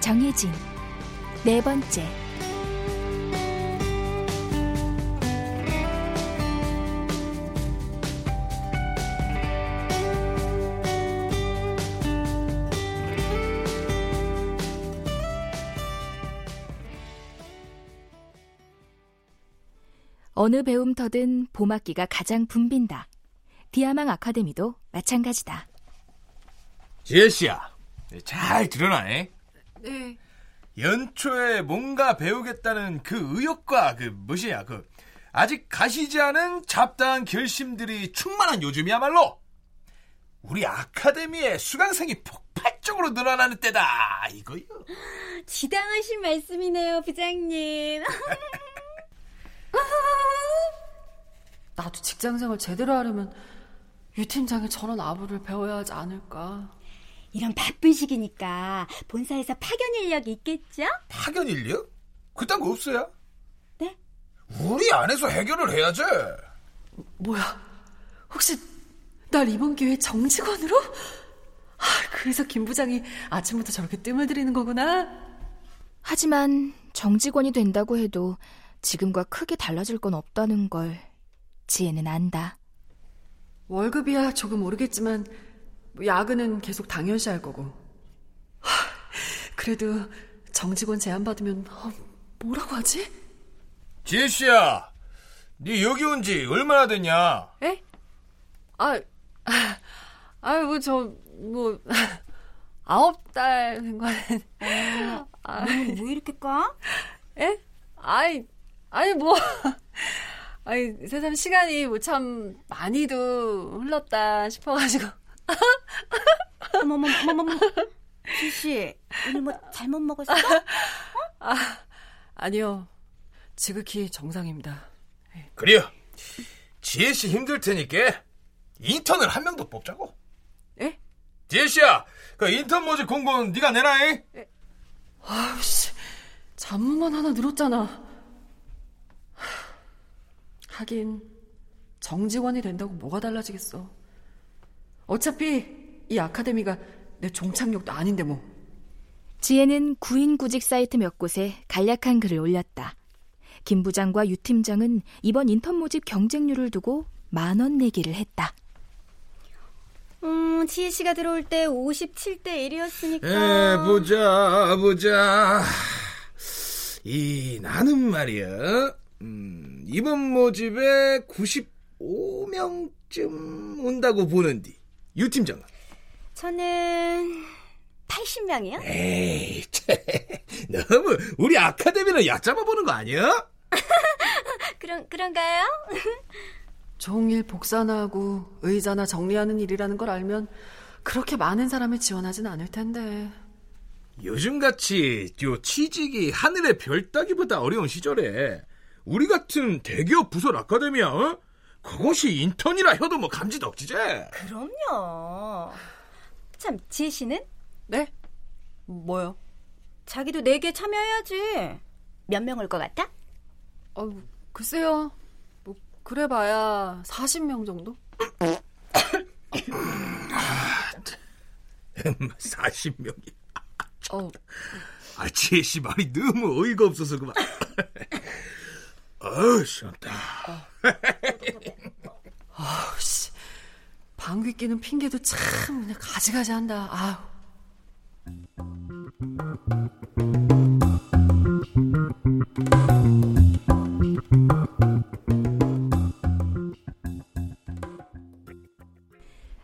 정혜진 네 번째 어느 배움터든 봄학기가 가장 붐빈다. 디아망 아카데미도 마찬가지다. 지혜씨야, 잘 들어놔. 네. 연초에 뭔가 배우겠다는 그 의욕과 그 무엇이야 그 아직 가시지 않은 잡다한 결심들이 충만한 요즘이야말로 우리 아카데미의 수강생이 폭발적으로 늘어나는 때다 이거요. 지당하신 말씀이네요, 부장님. 나도 직장생활 제대로 하려면 유 팀장의 저런 아부를 배워야 하지 않을까. 이런 바쁜 시기니까 본사에서 파견 인력이 있겠죠? 파견 인력? 그딴 거 없어요? 네? 우리 안에서 해결을 해야지. 뭐야? 혹시 날 이번 기회에 정직원으로? 아, 그래서 김 부장이 아침부터 저렇게 뜸을 들이는 거구나. 하지만 정직원이 된다고 해도 지금과 크게 달라질 건 없다는 걸 지혜는 안다. 월급이야 조금 오르겠지만 뭐 야근은 계속 당연시 할 거고. 하, 그래도 정직원 제안 받으면 어, 뭐라고 하지? 지혜씨야, 네 여기 온 지 얼마나 됐냐? 에? 아, 아, 아유 뭐저 뭐 아홉 달 된 거는. 아, 뭐, 뭐 이렇게 까? 에? 아이, 아니 뭐. 아니 세상 시간이 뭐 참 많이도 흘렀다 싶어가지고. 어머머머머머. 지씨, 오늘 뭐 잘못 먹었어? 아, 아니요. 지극히 정상입니다. 그래요. 지혜 씨 힘들 테니까 인턴을 한 명 더 뽑자고. 에? 지혜 씨야, 그 인턴 모집 공고는 네가 내놔. 아우씨, 잡무만 하나 늘었잖아. 하긴 정직원이 된다고 뭐가 달라지겠어. 어차피 이 아카데미가 내 종착역도 아닌데 뭐. 지혜는 구인 구직 사이트 몇 곳에 간략한 글을 올렸다. 김 부장과 유 팀장은 이번 인턴 모집 경쟁률을 두고 만 원 내기를 했다. 음, 지혜 씨가 들어올 때 57대 1이었으니까. 에, 보자, 보자. 이, 나는 말이야, 음, 이번 모집에 95명쯤 온다고 보는디. 유 팀장은? 저는 80명이요? 에이, 쟤, 너무 우리 아카데미는 얕잡아 보는 거 아니야? 그런, 그런가요? 종일 복사나 하고 의자나 정리하는 일이라는 걸 알면 그렇게 많은 사람을 지원하진 않을 텐데. 요즘같이 요 취직이 하늘의 별 따기보다 어려운 시절에 우리 같은 대기업 부설 아카데미야, 어? 그것이 인턴이라 해도 뭐 감지덕지제. 그럼요. 참, 지혜 씨는? 네? 뭐요? 자기도 내게 참여해야지. 몇 명 올 것 같아? 어, 글쎄요. 뭐 그래봐야 40명 정도? 40명이. 어, 아, 지혜 씨 말이 너무 어이가 없어서 그만. 어우, 시원다. 아우 씨. 방귀 끼는 핑계도 참 그냥 가지가지 한다. 아우.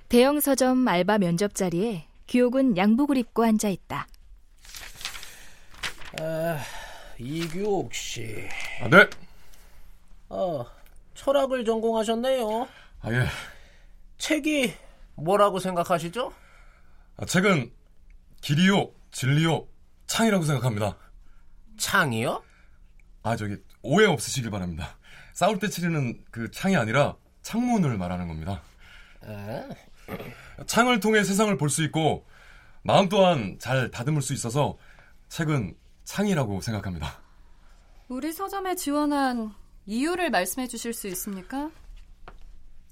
대형 서점 알바 면접 자리에 규옥은 양복을 입고 앉아 있다. 아, 이규옥 씨. 아, 네. 어, 철학을 전공하셨네요. 아, 예. 책이 뭐라고 생각하시죠? 아, 책은 길이요, 진리요, 창이라고 생각합니다. 창이요? 아, 저기, 오해 없으시길 바랍니다. 싸울 때 치르는 그 창이 아니라 창문을 말하는 겁니다. 에? 창을 통해 세상을 볼 수 있고, 마음 또한 잘 다듬을 수 있어서 책은 창이라고 생각합니다. 우리 서점에 지원한 이유를 말씀해 주실 수 있습니까?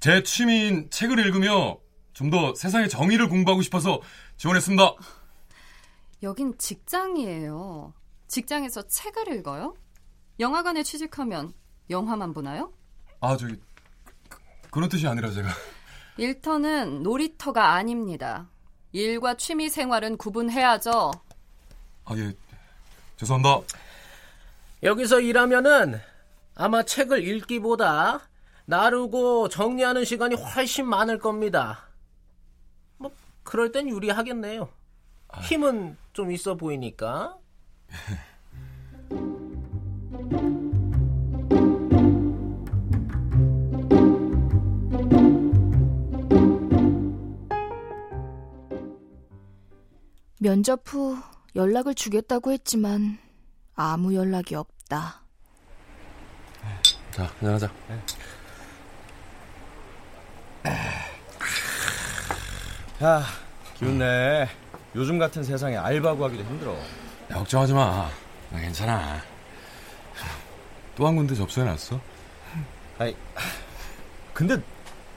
제 취미인 책을 읽으며 좀 더 세상의 정의를 공부하고 싶어서 지원했습니다. 여긴 직장이에요. 직장에서 책을 읽어요? 영화관에 취직하면 영화만 보나요? 아, 저기, 그, 그런 뜻이 아니라 제가. 일터는 놀이터가 아닙니다. 일과 취미 생활은 구분해야죠. 아, 예. 죄송합니다. 여기서 일하면은 아마 책을 읽기보다 나르고 정리하는 시간이 훨씬 많을 겁니다. 뭐 그럴 땐 유리하겠네요. 힘은 좀 있어 보이니까. 면접 후 연락을 주겠다고 했지만 아무 연락이 없다. 자, 한잔하자. 야, 기운내. 요즘 같은 세상에 알바 구하기도 힘들어. 야, 걱정하지 마. 나 괜찮아. 또 한 군데 접수해놨어? 아니, 근데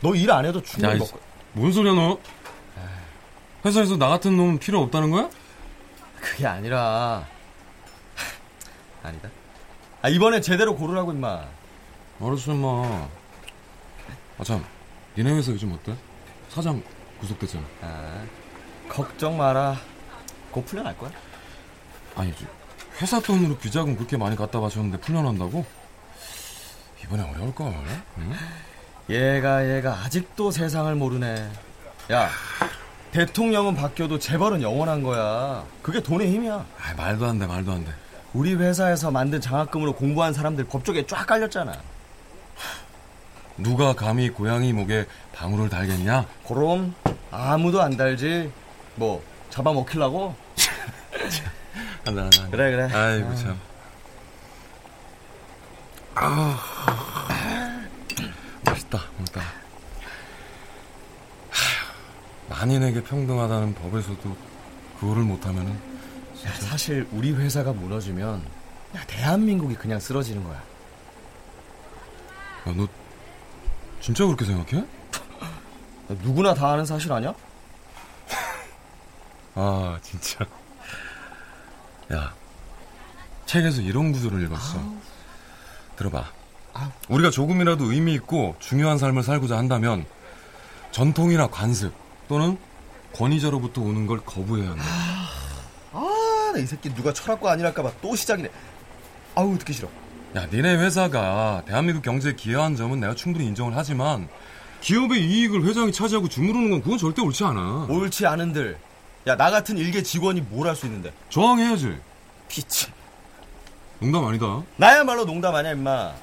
너 일 안 해도 이- 먹고. 뭔 소리야, 너? 회사에서 나 같은 놈 필요 없다는 거야? 그게 아니라. 아니다. 아, 이번에 제대로 고르라고, 임마. 알았어, 임마. 아, 참. 니네 회사 요즘 어때? 사장 구속됐잖아. 아, 걱정 마라. 곧 풀려날 거야. 아니, 저 회사 돈으로 비자금 그렇게 많이 갖다 바쳤는데 풀려난다고? 이번에 어려울걸? 응? 얘가, 얘가 아직도 세상을 모르네. 야, 대통령은 바뀌어도 재벌은 영원한 거야. 그게 돈의 힘이야. 아, 말도 안 돼, 말도 안 돼. 우리 회사에서 만든 장학금으로 공부한 사람들 법조계 쫙 깔렸잖아. 누가 감히 고양이 목에 방울을 달겠냐? 그럼 아무도 안 달지. 뭐 잡아먹히려고? 한다, 한다. 그래 그래. 아이고, 참. 아, 맛있다, 맛있다. 하, 만인에게 평등하다는 법에서도 그거를 못하면은 야, 사실 우리 회사가 무너지면 야, 대한민국이 그냥 쓰러지는 거야. 야, 너 진짜 그렇게 생각해? 야, 누구나 다 아는 사실 아니야? 아, 진짜. 야, 책에서 이런 구조를 읽었어. 들어봐. 우리가 조금이라도 의미 있고 중요한 삶을 살고자 한다면 전통이나 관습 또는 권위자로부터 오는 걸 거부해야 한다. 아, 나이 새끼 누가 철학과 아니랄까봐 또 시작이네. 아우 듣기 싫어. 야, 니네 회사가 대한민국 경제에 기여한 점은 내가 충분히 인정을 하지만 기업의 이익을 회장이 차지하고 주무르는 건 그건 절대 옳지 않아. 옳지 않은들. 야, 나 같은 일개 직원이 뭘 할 수 있는데? 저항해야지. 피치. 농담 아니다. 나야말로 농담 아니야, 임마.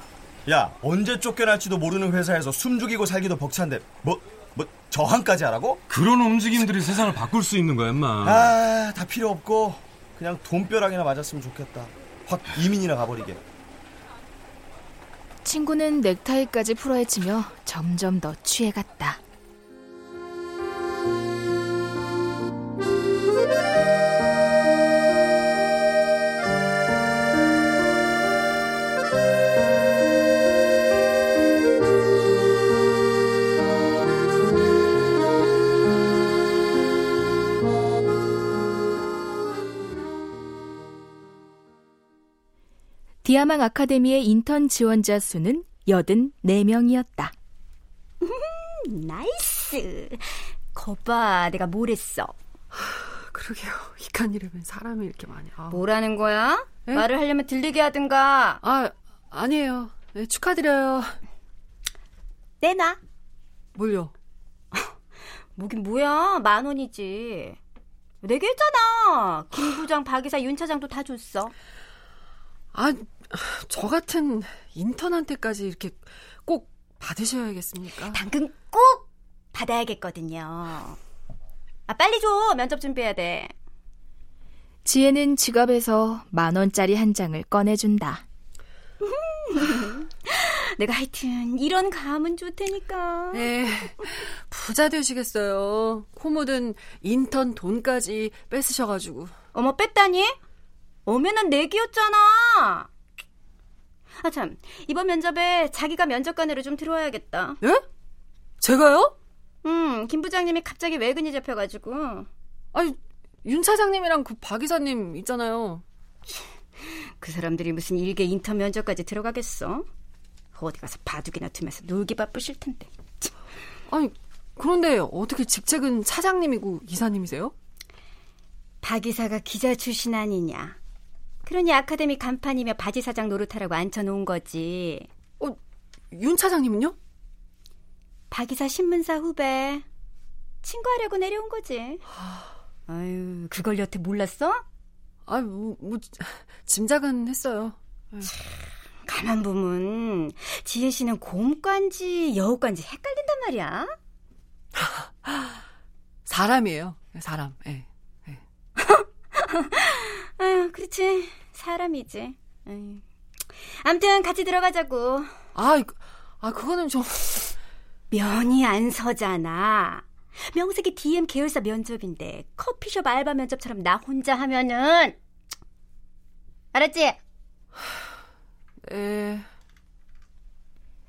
야, 언제 쫓겨날지도 모르는 회사에서 숨 죽이고 살기도 벅찬데 뭐, 뭐 저항까지 하라고? 그런 움직임들이 세상을 바꿀 수 있는 거야, 임마. 아, 다 필요 없고 그냥 돈벼락이나 맞았으면 좋겠다. 확 이민이나 가버리게. 친구는 넥타이까지 풀어헤치며 점점 더 취해갔다. 디아망 아카데미의 인턴 지원자 수는 84명이었다. nice. 거봐, 내가 뭘 했어. 그러게요. 이칸 이름은 사람이 이렇게 많이. 아, 뭐라는 거야? 에? 말을 하려면 들리게 하든가. 아 아니에요. 네, 축하드려요. 내놔. 뭘요? 뭐긴 뭐야, 만 원이지. 내게 했잖아. 김 부장, 박 이사, 윤 차장도 다 줬어. 아, 저 같은 인턴한테까지 이렇게 꼭 받으셔야겠습니까? 당근 꼭 받아야겠거든요. 아, 빨리 줘. 면접 준비해야 돼. 지혜는 지갑에서 만 원짜리 한 장을 꺼내준다. 내가 하여튼 이런 감은 좋테니까. 네, 부자 되시겠어요. 코 묻은 인턴 돈까지 뺏으셔가지고. 어머 뺐다니? 오면은 내기였잖아. 아 참, 이번 면접에 자기가 면접관으로 좀 들어와야겠다. 예? 제가요? 음, 김 부장님이 갑자기 외근이 잡혀가지고. 아니, 윤 차장님이랑 그 박 이사님 있잖아요. 그 사람들이 무슨 일개 인턴 면접까지 들어가겠어? 어디 가서 바둑이나 두면서 놀기 바쁘실 텐데. 아니, 그런데 어떻게 직책은 차장님이고 이사님이세요? 박 이사가 기자 출신 아니냐. 그러니 아카데미 간판이며 바지 사장 노릇하라고 앉혀놓은 거지. 어, 윤 차장님은요? 박 이사 신문사 후배. 친구하려고 내려온 거지. 아유, 그걸 여태 몰랐어? 아, 뭐, 뭐 짐작은 했어요. 가만 보면 지혜 씨는 곰관지 여우관지 헷갈린단 말이야. 사람이에요. 사람. 예. 예. 아유, 그렇지. 사람이지. 아유. 암튼 같이 들어가자고. 아, 아 그거는 좀 면이 안 서잖아. 명색이 DM 계열사 면접인데 커피숍 알바 면접처럼 나 혼자 하면은 알았지? 예.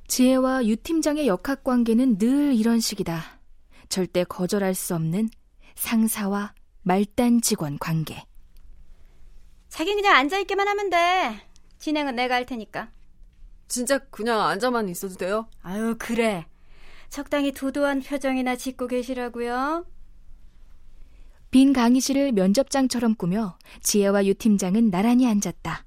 지혜와 유 팀장의 역학 관계는 늘 이런 식이다. 절대 거절할 수 없는 상사와 말단 직원 관계. 자기 그냥 앉아있기만 하면 돼. 진행은 내가 할 테니까. 진짜 그냥 앉아만 있어도 돼요? 아유, 그래. 적당히 도도한 표정이나 짓고 계시라고요. 빈 강의실을 면접장처럼 꾸며 지혜와 유 팀장은 나란히 앉았다.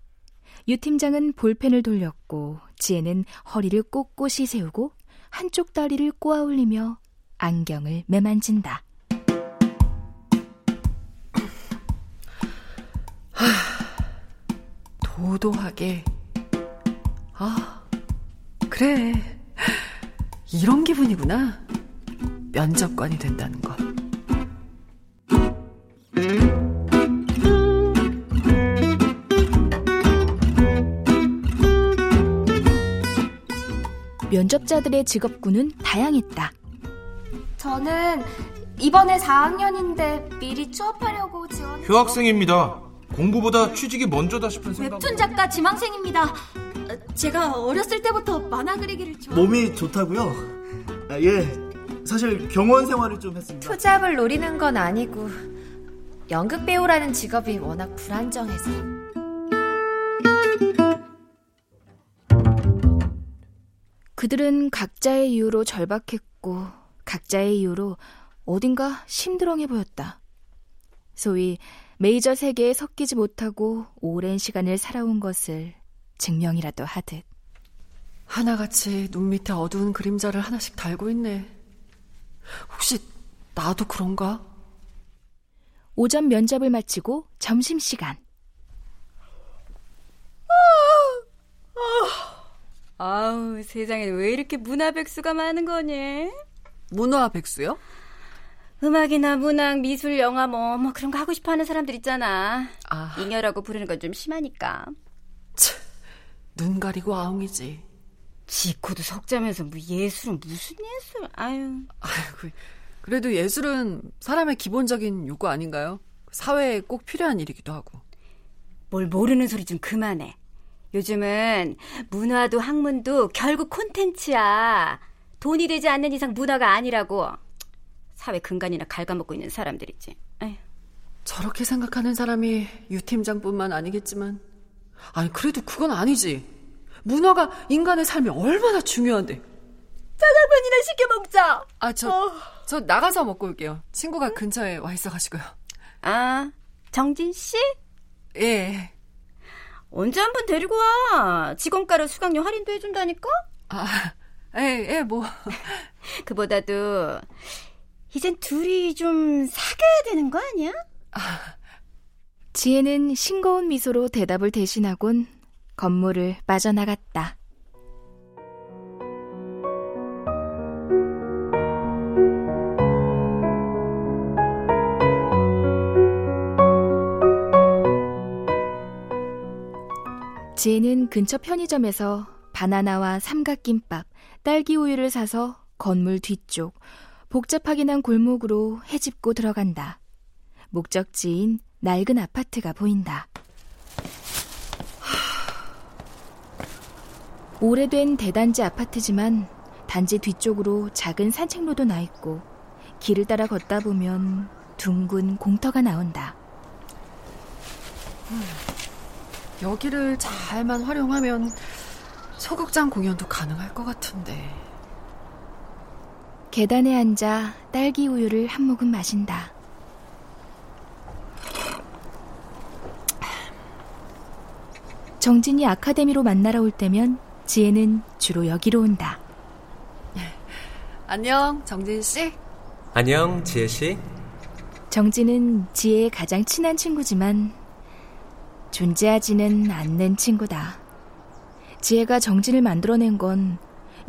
유 팀장은 볼펜을 돌렸고 지혜는 허리를 꼿꼿이 세우고 한쪽 다리를 꼬아 올리며 안경을 매만진다. 도도하게. 아, 그래. 이런 기분이구나. 면접관이 된다는 거. 면접자들의 직업군은 다양했다. 저는 이번에 4학년인데 미리 취업하려고 지원. 휴학생입니다. 공부보다 취직이 먼저다 싶은 생각. 웹툰 작가 지망생입니다. 제가 어렸을 때부터 만화 그리기를 좋아. 몸이 좋다고요? 아, 예, 사실 경원 생활을 좀 했습니다. 투잡을 노리는 건 아니고 연극 배우라는 직업이 워낙 불안정해서. 그들은 각자의 이유로 절박했고 각자의 이유로 어딘가 심드렁해 보였다. 소위 메이저 세계에 섞이지 못하고 오랜 시간을 살아온 것을 증명이라도 하듯. 하나같이 눈 밑에 어두운 그림자를 하나씩 달고 있네. 혹시 나도 그런가? 오전 면접을 마치고 점심시간. 아우, 세상에 왜 이렇게 문화 백수가 많은 거니? 문화 백수요? 음악이나 문학, 미술, 영화 뭐, 뭐 그런 거 하고 싶어 하는 사람들 있잖아. 아. 잉여라고 부르는 건 좀 심하니까. 눈 가리고 아웅이지. 지코도 석자면서 뭐 예술은 무슨 예술? 아유. 아이고, 그래도 예술은 사람의 기본적인 요구 아닌가요? 사회에 꼭 필요한 일이기도 하고. 뭘 모르는 소리 좀 그만해. 요즘은 문화도 학문도 결국 콘텐츠야. 돈이 되지 않는 이상 문화가 아니라고. 사회 근간이나 갉아먹고 있는 사람들이지. 에휴. 저렇게 생각하는 사람이 유 팀장뿐만 아니겠지만, 아니 그래도 그건 아니지. 문화가 인간의 삶에 얼마나 중요한데. 짜장면이나 시켜 먹자. 아, 저, 어. 저 나가서 먹고 올게요. 친구가 근처에 와 있어가지고요. 아, 정진 씨? 예. 언제 한 번 데리고 와. 직원가로 수강료 할인도 해준다니까? 아, 예, 예, 뭐. 그보다도, 이젠 둘이 좀 사귀어야 되는 거 아니야? 아. 지혜는 싱거운 미소로 대답을 대신하곤 건물을 빠져나갔다. 지혜는 근처 편의점에서 바나나와 삼각김밥, 딸기 우유를 사서 건물 뒤쪽 복잡하긴 한 골목으로 헤집고 들어간다. 목적지인 낡은 아파트가 보인다. 오래된 대단지 아파트지만 단지 뒤쪽으로 작은 산책로도 나 있고 길을 따라 걷다 보면 둥근 공터가 나온다. 음, 여기를 잘만 활용하면 소극장 공연도 가능할 것 같은데. 계단에 앉아 딸기 우유를 한 모금 마신다. 정진이 아카데미로 만나러 올 때면 지혜는 주로 여기로 온다. 안녕, 정진 씨. 안녕, 지혜 씨. 정진은 지혜의 가장 친한 친구지만 존재하지는 않는 친구다. 지혜가 정진을 만들어낸 건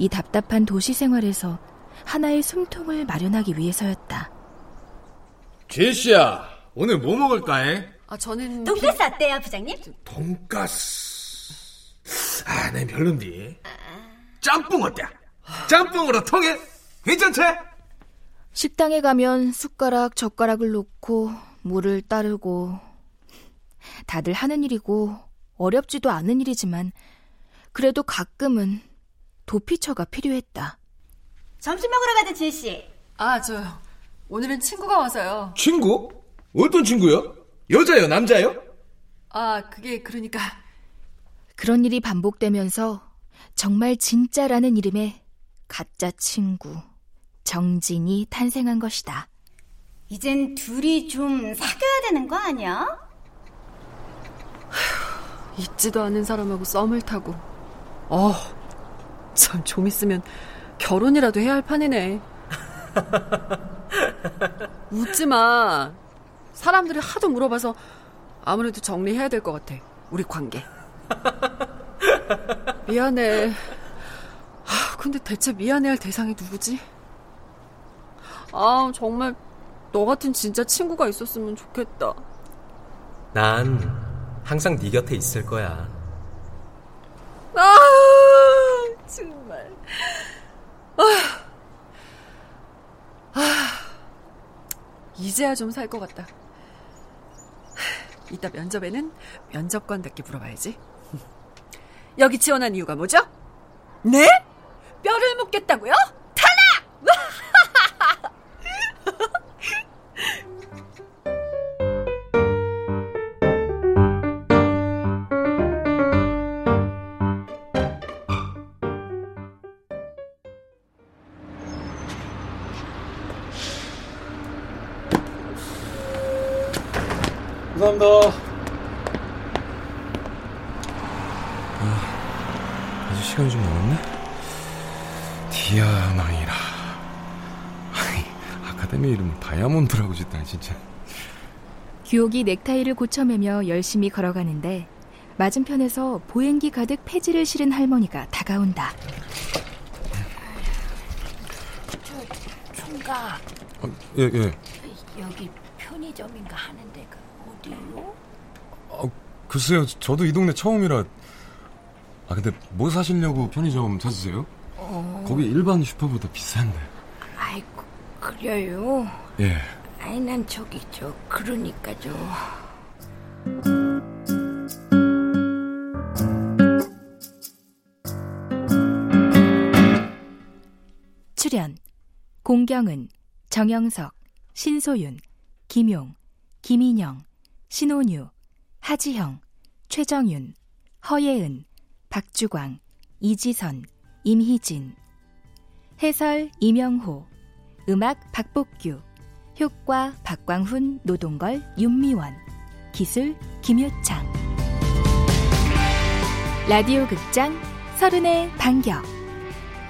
이 답답한 도시 생활에서 하나의 숨통을 마련하기 위해서였다. 씨야, 오늘 뭐 먹을까 해? 아, 저는 돈가스 어때요, 부장님? 돈가스. 아, 난 별론디. 짬뽕 어때? 짬뽕으로 통해? 괜찮지? 식당에 가면 숟가락, 젓가락을 놓고 물을 따르고 다들 하는 일이고 어렵지도 않은 일이지만 그래도 가끔은 도피처가 필요했다. 점심 먹으러 가자, 지혜 씨. 아, 저요. 오늘은 친구가 와서요. 친구? 어떤 친구요? 여자요, 남자요? 아, 그게 그러니까 그런 일이 반복되면서 정말 진짜라는 이름의 가짜 친구 정진이 탄생한 것이다. 이젠 둘이 좀 사귀어야 되는 거 아니야? 있지도 않은 사람하고 썸을 타고. 어, 참, 좀 있으면 결혼이라도 해야 할 판이네. 웃지 마. 사람들이 하도 물어봐서 아무래도 정리해야 될 것 같아. 우리 관계. 미안해. 아, 근데 대체 미안해할 대상이 누구지? 아, 정말 너 같은 진짜 친구가 있었으면 좋겠다. 난 항상 네 곁에 있을 거야. 아, 정말. 아, 아, 이제야 좀 살 것 같다. 이따 면접에는 면접관답게 물어봐야지. 여기 지원한 이유가 뭐죠? 네? 뼈를 묻겠다고요? 감사합니다. 아, 아직 시간이 좀 남았네? 디아망이라. 아니, 아카데미 이름은 다이아몬드라고 짓다니, 진짜. 규옥이 넥타이를 고쳐매며 열심히 걸어가는데 맞은편에서 보행기 가득 폐지를 실은 할머니가 다가온다. 총각 아, 예, 예. 여기 편의점인가 하는 데가 어디요? 아, 글쎄요, 저도 이 동네 처음이라. 아, 근데 뭐 사시려고 편의점 찾으세요? 어. 거기 일반 슈퍼보다 비싼데. 아이고 그래요? 예. 아이 난 저기 저 그러니까 저 출연 공경은, 정영석, 신소윤, 김용, 김인영, 신온유, 하지형, 최정윤, 허예은, 박주광, 이지선, 임희진. 해설 이명호. 음악 박복규. 효과 박광훈, 노동걸, 윤미원. 기술 김효창. 라디오 극장 서른의 반격.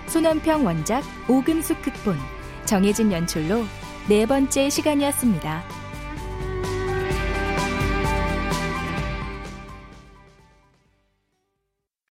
손원평 원작 오금숙 극본. 정혜진 연출로 네 번째 시간이었습니다.